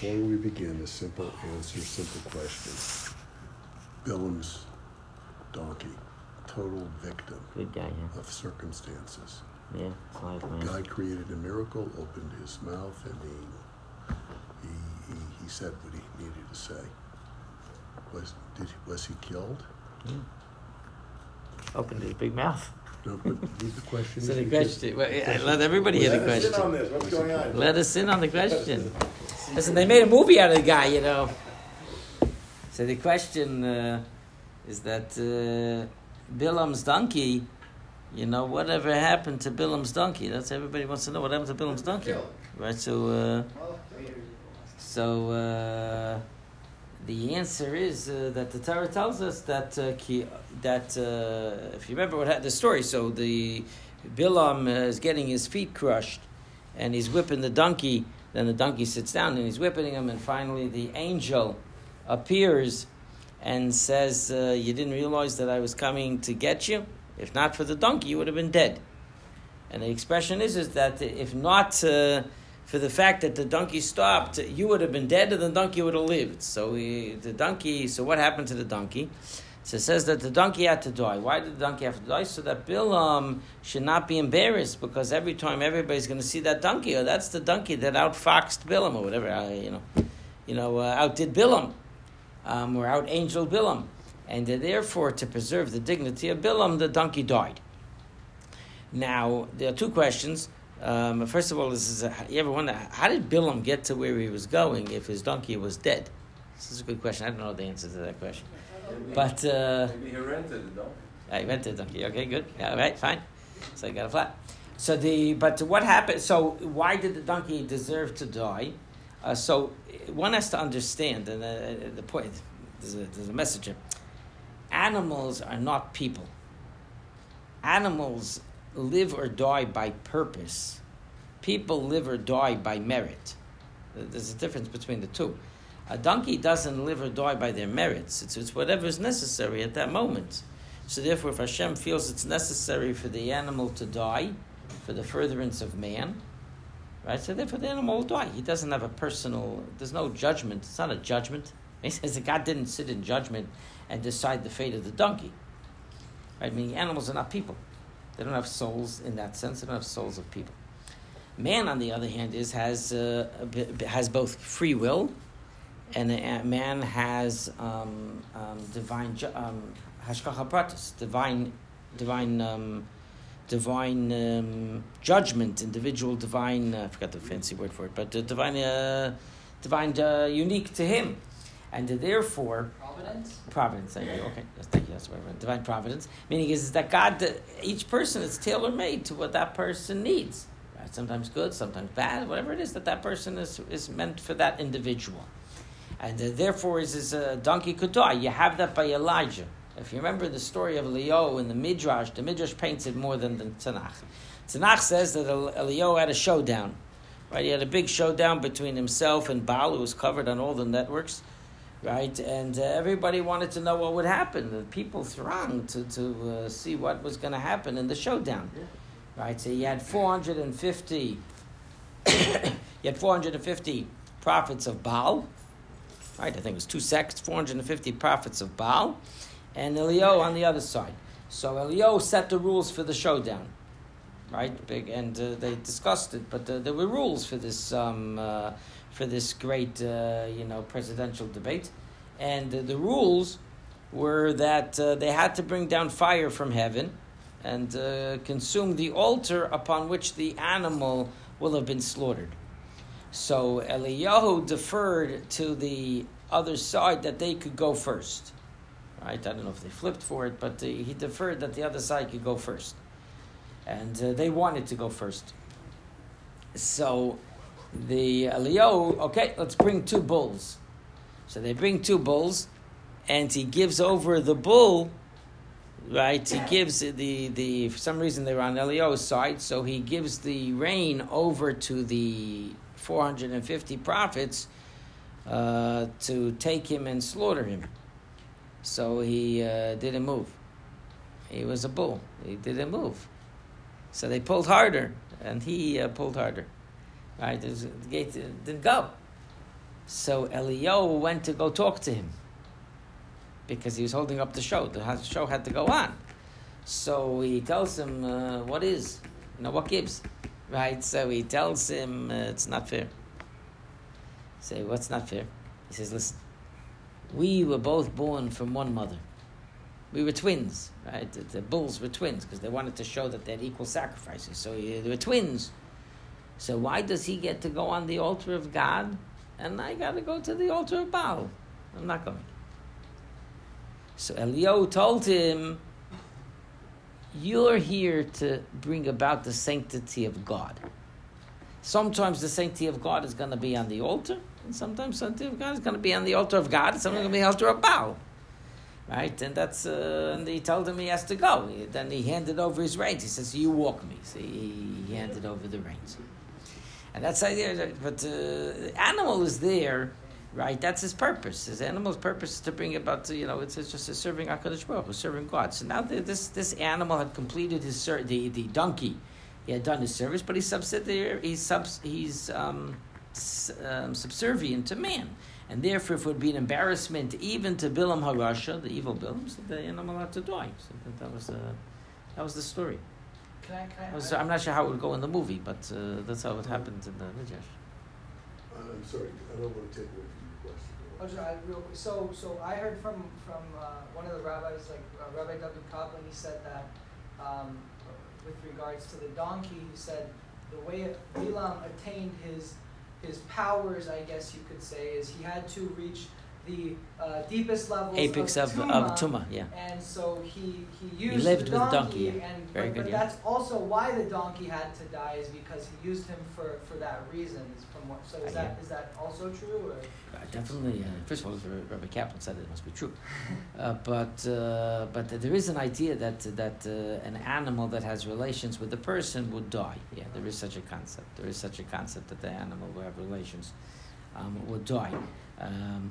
Before we begin, a simple answer, simple question. Bilam's donkey, total victim Good guy, yeah. of circumstances. Yeah, it's life, man. God created a miracle, opened his mouth, and he, he, he, he said what he needed to say. Was, did, was he killed? Yeah. Opened his big mouth. No, but read the question. So the question, well, yeah, let everybody hear the Let us in on question. this. What's going on? Let us in on the question. Listen, they made a movie out of the guy, you know. So the question uh, is that uh, Bilam's donkey, you know, whatever happened to Bilam's donkey? That's everybody wants to know what happened to Bilam's donkey, right? So, uh, so uh, the answer is uh, that the Torah tells us that uh, that uh, if you remember what had the story, so the Bilam is getting his feet crushed, and he's whipping the donkey. Then the donkey sits down and he's whipping him, and finally the angel appears and says, uh, "You didn't realize that I was coming to get you. If not for the donkey, you would have been dead." And the expression is is that if not uh, for the fact that the donkey stopped, you would have been dead, and the donkey would have lived. So he, the donkey. So what happened to the donkey? So it says that the donkey had to die. Why did the donkey have to die? So that Bilam should not be embarrassed because every time everybody's going to see that donkey, or that's the donkey that outfoxed Bilam, or whatever, uh, you know, you know, uh, outdid Bilam, um, or out angel Bilam, and therefore to preserve the dignity of Bilam, the donkey died. Now there are two questions. Um, first of all, this is a, you ever wonder how did Bilam get to where he was going if his donkey was dead? This is a good question. I don't know the answer to that question. But uh, Maybe he rented it, though. I rented the donkey. Okay, good. Yeah, all right, fine. So I got a flat. So the but what happened? So why did the donkey deserve to die? Uh, so one has to understand, and uh, the point there's a, there's a message here. Animals are not people. Animals live or die by purpose. People live or die by merit. There's a difference between the two. A donkey doesn't live or die by their merits. It's, it's whatever is necessary at that moment. So therefore, if Hashem feels it's necessary for the animal to die, for the furtherance of man, right? So therefore, the animal will die. He doesn't have a personal. There's no judgment. It's not a judgment. He says that God didn't sit in judgment and decide the fate of the donkey. Right? I mean, animals are not people. They don't have souls in that sense. They don't have souls of people. Man, on the other hand, is has uh, has both free will, and man has um, um, divine um, hashgacha pratis, divine, divine, um, divine um, judgment, individual divine. Uh, I forgot the fancy word for it, but uh, divine, uh, divine, uh, unique to him, and therefore Providence? providence. Thank you. Okay, yes, thank you. That's what I meant. Divine providence, meaning is that God, each person is tailor made to what that person needs. Right? Sometimes good, sometimes bad, whatever it is that that person is is meant for that individual, and uh, therefore is is a donkey could die. You have that by Elijah. If you remember the story of Leo in the Midrash, the Midrash paints it more than the Tanakh. Tanakh says that Leo had a showdown. Right, he had a big showdown between himself and Baal, who was covered on all the networks right? And uh, everybody wanted to know what would happen. The people thronged to, to uh, see what was going to happen in the showdown, right? So you had 450, you had 450 prophets of Baal, right? I think it was two sects, 450 prophets of Baal, and Elio on the other side. So Elio set the rules for the showdown, right? Big, and uh, they discussed it, but uh, there were rules for this. Um, uh, for this great, uh, you know, presidential debate, and the rules were that uh, they had to bring down fire from heaven and uh, consume the altar upon which the animal will have been slaughtered. So Eliyahu deferred to the other side that they could go first. Right? I don't know if they flipped for it, but uh, he deferred that the other side could go first, and uh, they wanted to go first. So the Eliyahu, okay, let's bring two bulls. So they bring two bulls, and he gives over the bull, right? He gives the, the for some reason they were on Eliyahu's side, so he gives the rein over to the 450 prophets uh, to take him and slaughter him. So he uh, didn't move. He was a bull. He didn't move. So they pulled harder, and he uh, pulled harder. Right, the gate didn't go. So Eliyahu went to go talk to him because he was holding up the show. The show had to go on. So he tells him, uh, "What is? You know what gives?" Right. So he tells him, uh, "It's not fair." Say, "What's not fair?" He says, "Listen, we were both born from one mother. We were twins, right? The, the bulls were twins because they wanted to show that they had equal sacrifices. So uh, they were twins. So why does he get to go on the altar of God, and I got to go to the altar of Baal? I'm not going." So Eliyahu told him, You're here to bring about the sanctity of God. Sometimes the sanctity of God is going to be on the altar, and sometimes the sanctity of God is going to be on the altar of God, and sometimes going to be on the altar of Baal. Right? And that's, uh, and he told him he has to go. Then he handed over his reins. He says, You walk me. So he handed over the reins. And that's the idea. But the uh, animal is there right? That's his purpose. His animal's purpose is to bring about, you know, it's, it's just a serving Hakadosh Baruch Hu, serving God. So now the, this this animal had completed his ser- the the donkey, he had done his service, but he's subsidiary, he's subs, he's um, um, subservient to man, and therefore if it would be an embarrassment even to Bilam Harasha, the evil Bilam, so the animal had to die. So that, that was the that was the story. Can I, can I, was, I'm not sure how it would go in the movie, but uh, that's how it happened in the Midrash. I'm sorry, I don't want to take away from your I'll question. just add real. So, so I heard from from uh, one of the rabbis, like uh, Rabbi David Kaplan. He said that um, with regards to the donkey, he said the way Bilam attained his his powers, I guess you could say, is he had to reach the uh, deepest levels Apex of, of, tuma, of Tuma, yeah. and so he he used lived the with donkey, donkey, yeah. and Very but, good, but yeah. that's also why the donkey had to die is because he used him for, for that reason. From what so is Uh, that yeah. is that also true or? Uh, definitely. Uh, first of all, Rabbi Kaplan said it must be true, uh, but uh, but there is an idea that that uh, an animal that has relations with a person would die. Yeah, there is such a concept. There is such a concept that the animal who have relations um, would die. Um,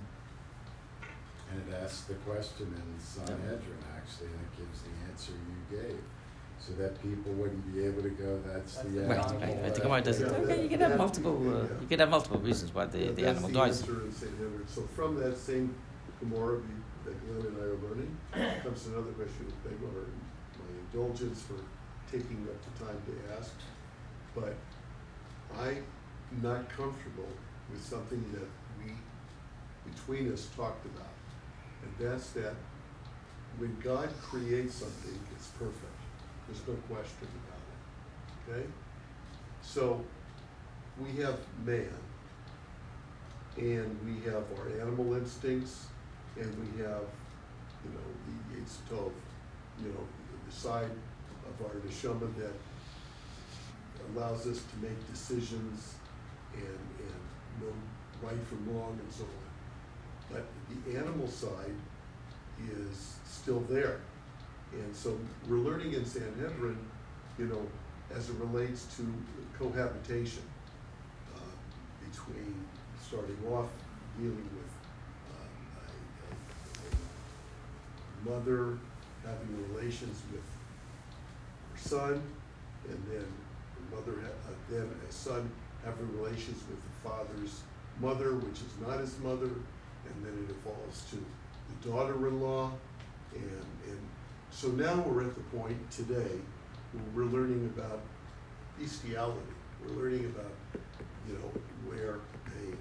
And it asks the question in Sanhedrin, actually, and it gives the answer you gave. So that people wouldn't be able to go, that's the Right, right, animal. right, right. The that- Gemara does it. Yeah, Okay, you can have multiple. Uh, yeah. you can have multiple reasons why the, the animal the dies. answer St. Edward. So from that same Gemara we- that Glenn and I are learning, comes another question of beg or my indulgence for taking up the time to ask. But I'm not comfortable with something that we, between us, talked about. And that's that when God creates something, it's perfect. There's no question about it. Okay? So we have man, and we have our animal instincts, and we have, you know, the Yetzer Tov, you know, the side of our neshama that allows us to make decisions and, and know right from wrong and so on. But the animal side is still there. And so we're learning in Sanhedrin, you know, as it relates to cohabitation uh, between starting off dealing with uh, a, a, a mother having relations with her son, and then the mother, uh, then a son having relations with the father's mother, which is not his mother, and then it evolves to the daughter-in-law, and, and so now we're at the point today where we're learning about bestiality. We're learning about, you know, where a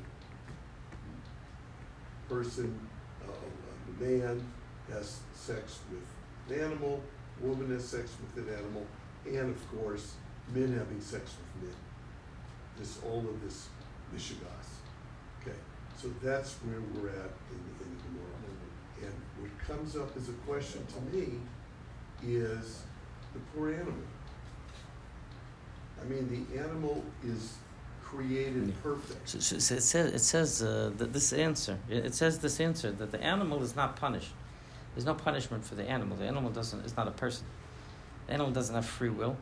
person, uh, a man has sex with an animal, woman has sex with an animal, and of course, men having sex with men. This, all of this mishigas. So that's where we're at in, the, in the Gemara. And what comes up as a question to me is the poor animal. I mean, the animal is created perfect. So, so, it says, it says uh, this answer, it it says this answer that the animal is not punished. There's no punishment for the animal. The animal doesn't, it's not a person. The animal doesn't have free will.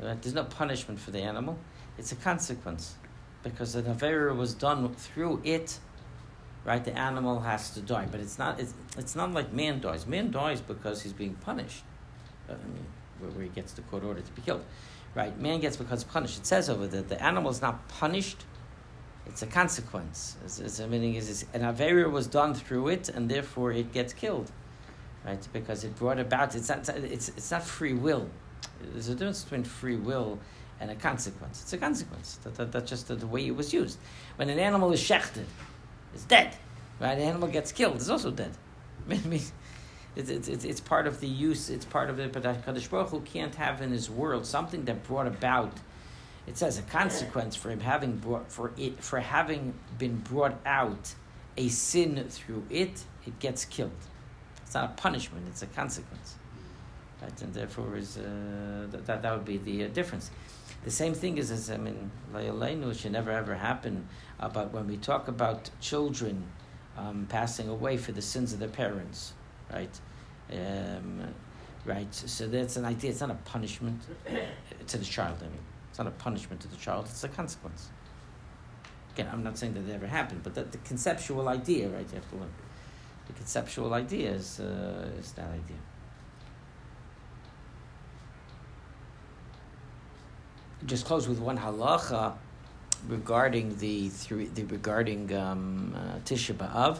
Right? There's no punishment for the animal. It's a consequence. Because the Avera was done through it, right? The animal has to die. But it's not, it's, it's not like man dies. Man dies because he's being punished. Uh, I mean, where, where he gets the court order to be killed. Right? Man gets because punished. It says over there the animal is not punished It's a consequence. It's, it's meaning is, is an avera was done through it, and therefore it gets killed, right? Because it brought about. It's not. It's it's not free will. There's a difference between free will and a consequence. It's a consequence. That, that, that's just the, the way it was used. When an animal is shechted, it's dead. Right? An animal gets killed, it's also dead. It's, it's, it's, it's part of the use, it's part of it, but Kadosh Baruch can't have in his world something that brought about, it says a consequence for him having brought, for it, for having been brought out a sin through it, it gets killed. It's not a punishment, it's a consequence. Right? And therefore, is, uh, that, that, that would be the uh, difference. The same thing is, as I mean, lo aleinu should never ever happen. Uh, but when we talk about children um, passing away for the sins of their parents, right? Um, right. So that's an idea. It's not a punishment to the child. I mean, it's not a punishment to the child. It's a consequence. Again, I'm not saying that it ever happened, but that the conceptual idea, right? You have to learn. The conceptual idea is uh, is that idea. Just close with one halacha regarding the three, the regarding um, uh, Tisha B'av.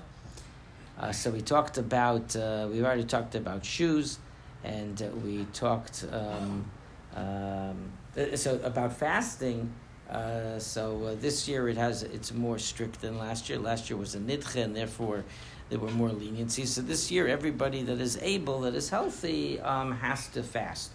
Uh, so we talked about uh, we've already talked about shoes, and uh, we talked um, um, so about fasting. Uh, so uh, this year it has it's more strict than last year. Last year was a nidche, and therefore there were more leniencies. So this year, everybody that is able, that is healthy, um, has to fast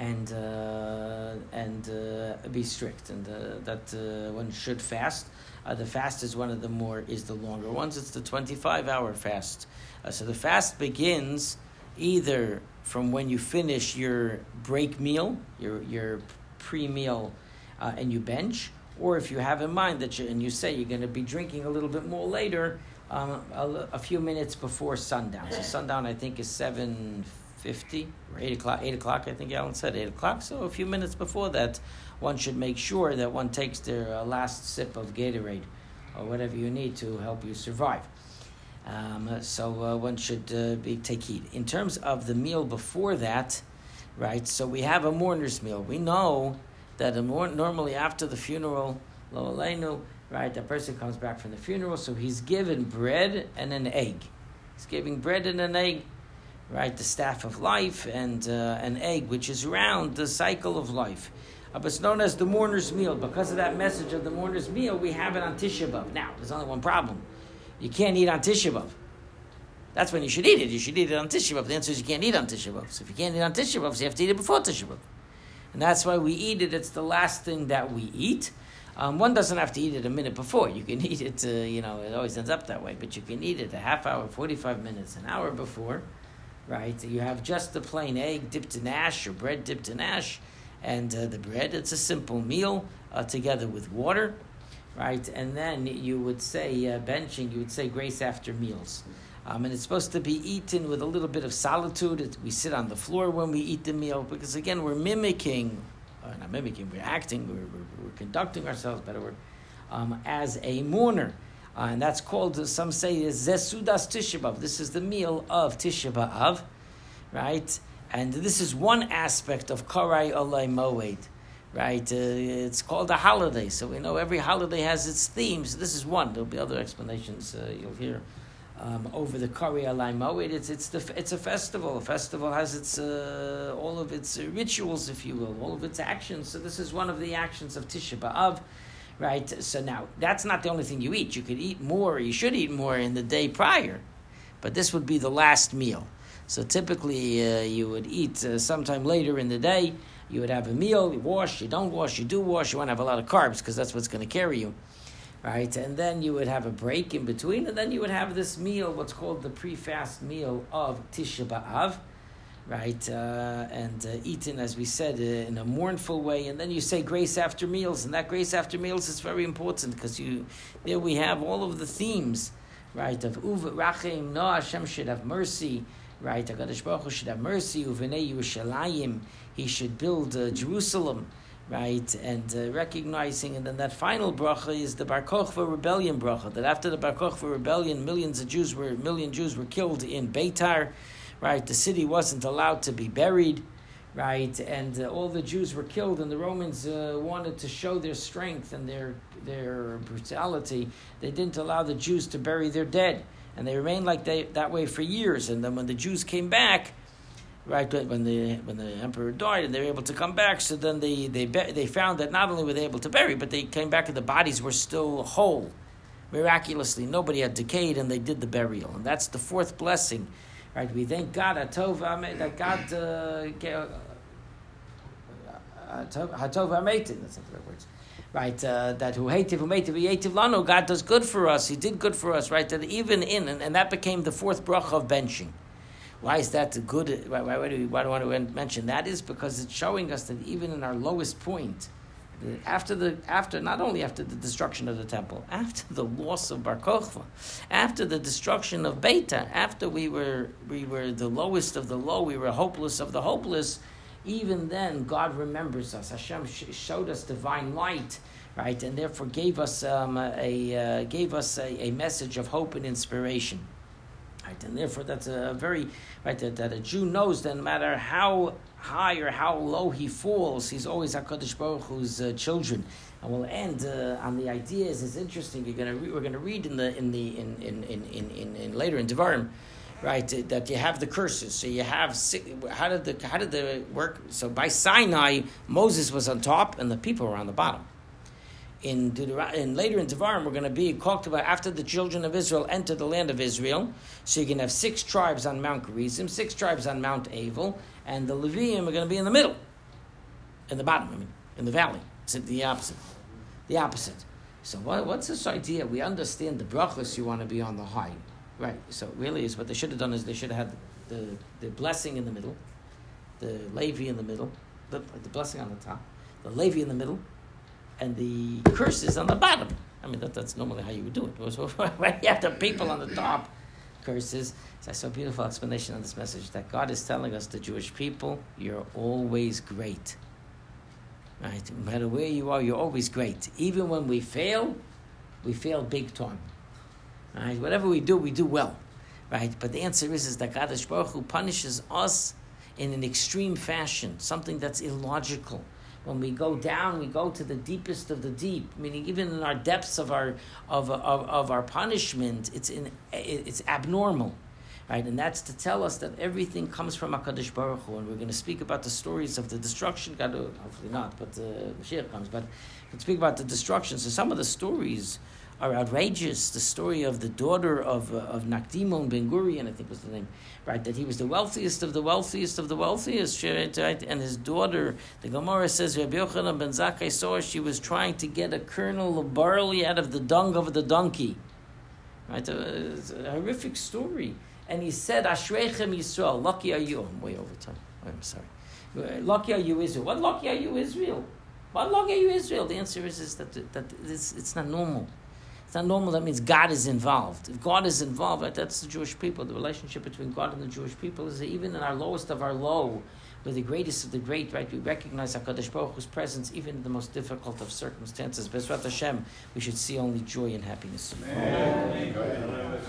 and uh, and uh, be strict, and uh, that uh, one should fast. Uh, the fast is one of the more is the longer ones. It's the twenty five hour fast. Uh, so the fast begins either from when you finish your break meal, your your pre meal, and you bench, or if you have in mind that you and you say you're going to be drinking a little bit more later. Um, a, a, few minutes before sundown. So sundown, I think, is seven fifty or eight o'clock. Eight o'clock, I think Alan said eight o'clock. So a few minutes before that, one should make sure that one takes their uh, last sip of Gatorade or whatever you need to help you survive. Um, so uh, one should uh, be take heed. In terms of the meal before that, right? So we have a mourner's meal. We know that a mor- normally after the funeral, lo aleinu, right? The person comes back from the funeral, so he's given bread and an egg. He's giving bread and an egg right? The staff of life and uh, an egg, which is around the cycle of life. Uh, it's known as the mourner's meal. Because of that message of the mourner's meal, we have it on Tisha B'Av. Now, there's only one problem. You can't eat on Tisha B'Av. That's when you should eat it. You should eat it on Tisha B'Av. The answer is you can't eat on Tisha B'Av. So if you can't eat on Tisha B'Av, so you have to eat it before Tisha B'Av. And that's why we eat it. It's the last thing that we eat. Um, one doesn't have to eat it a minute before. You can eat it, uh, you know, it always ends up that way, but you can eat it a half hour, 45 minutes, an hour before right? You have just the plain egg dipped in ash or bread dipped in ash, and uh, the bread. It's a simple meal uh, together with water, right? And then you would say uh, benching. You would say grace after meals. Um, and it's supposed to be eaten with a little bit of solitude. It, we sit on the floor when we eat the meal because again we're mimicking, uh, not mimicking, we're acting, we're, we're, we're conducting ourselves, better um, as a mourner. Uh, and that's called, some say, Zesudas Tisha This is the meal of Tisha B'Av, right? And this is one aspect of Kara Alai Moed, right? Uh, it's called a holiday, so we know every holiday has its themes. This is one. There'll be other explanations uh, you'll hear um, over the Kara Alai Moed. It's, it's, the, it's a festival. A festival has its, uh, all of its rituals, if you will, all of its actions. So this is one of the actions of Tisha B'Av right? So now that's not the only thing you eat. You could eat more. You should eat more in the day prior, but this would be the last meal. So typically, uh, you would eat uh, sometime later in the day. You would have a meal. You wash. You don't wash. You do wash. You want to have a lot of carbs because that's what's going to carry you, right? And then you would have a break in between, and then you would have this meal, what's called the pre-fast meal of Tisha B'av right? Uh, and uh, eaten, as we said, uh, in a mournful way. And then you say grace after meals, and that grace after meals is very important because you there we have all of the themes, right? Of Uv Rachim, No Hashem should have mercy, right? Hakadosh Baruch Hu should have mercy. Uvenei Yerushalayim, he should build uh, Jerusalem. Right, and uh, recognizing, and then that final bracha is the Bar Kokhba rebellion bracha. That after the Bar Kokhba rebellion, millions of Jews were million Jews were killed in Beitar, right? The city wasn't allowed to be buried, right? And uh, all the Jews were killed, and the Romans uh, wanted to show their strength and their their brutality. They didn't allow the Jews to bury their dead, and they remained like they, that way for years. And then when the Jews came back, right when the when the emperor died, and they were able to come back, so then they they they found that not only were they able to bury, but they came back and the bodies were still whole, miraculously. Nobody had decayed, and they did the burial, and that's the fourth blessing Right? We thank God Hatov that God uh, Hatov Ametin. That's not the words. Right, uh, that who hated who made to lano, God does good for us. He did good for us, right? That even in and, and that became the fourth bracha of benching. Why is that good? Why, why, do we, why do I want to mention that? Is because it's showing us that even in our lowest point, after the after not only after the destruction of the temple, after the loss of Bar Kokhba, after the destruction of Beitar, after we were we were the lowest of the low, we were hopeless of the hopeless. Even then, God remembers us. Hashem sh- showed us divine light, right, and therefore gave us um, a uh, gave us a, a message of hope and inspiration. Right, and therefore that's a very right that, that a Jew knows that no matter how high or how low he falls, he's always Hakadosh Baruch Hu's uh, children. And we'll end uh, on the ideas. It's interesting. You're gonna re- we're going to read in the in the in in, in, in, in, in later in Devarim, right? That you have the curses. So you have how did the how did the work? So by Sinai, Moses was on top and the people were on the bottom in Deuteron- and later in Devarim, we're going to be talked about after the children of Israel enter the land of Israel. So you can have six tribes on Mount Gerizim, six tribes on Mount Avel, and the Leviim are going to be in the middle, in the bottom. I mean, in the valley. It's the opposite. The opposite. So what, what's this idea? We understand the brachas. You want to be on the high, right? So really, is what they should have done is they should have had the, the blessing in the middle, the Levi in the middle, the, the blessing on the top, the Levi in the middle, and the curses on the bottom. I mean, that, that's normally how you would do it. When you have the people on the top, curses. So I saw a beautiful explanation of this message that God is telling us, the Jewish people, you're always great. Right? No matter where you are, you're always great. Even when we fail, we fail big time. Right? Whatever we do, we do well. Right? But the answer is, is that God Baruch Hu punishes us in an extreme fashion, something that's illogical when we go down, we go to the deepest of the deep. Meaning, even in our depths of our of, of, of our punishment, it's in it's abnormal, right? And that's to tell us that everything comes from Hakadosh Baruch Hu. And we're going to speak about the stories of the destruction. God, hopefully not, but uh, Mashiach comes. But we'll speak about the destruction. So some of the stories are outrageous. The story of the daughter of, uh, of Nakdimon Ben Gurion, I think was the name, right? That he was the wealthiest of the wealthiest of the wealthiest, right? And his daughter, the Gemara says, Rabbi Yochanan ben Zakkai saw her, she was trying to get a kernel of barley out of the dung of the donkey. Right? It's a horrific story. And he said, Ashreichem Yisrael, lucky are you. I'm way over time. I'm sorry. Lucky are you, Israel. What lucky are you, Israel? What lucky are you, Israel? The answer is, is that, that it's, it's not normal. It's not normal. That means God is involved. If God is involved, right, that's the Jewish people. The relationship between God and the Jewish people is even in our lowest of our low, we're the greatest of the great, right? We recognize Hakadosh Baruch Hu's presence even in the most difficult of circumstances. Bezrat Hashem, we should see only joy and happiness. Amen. Amen.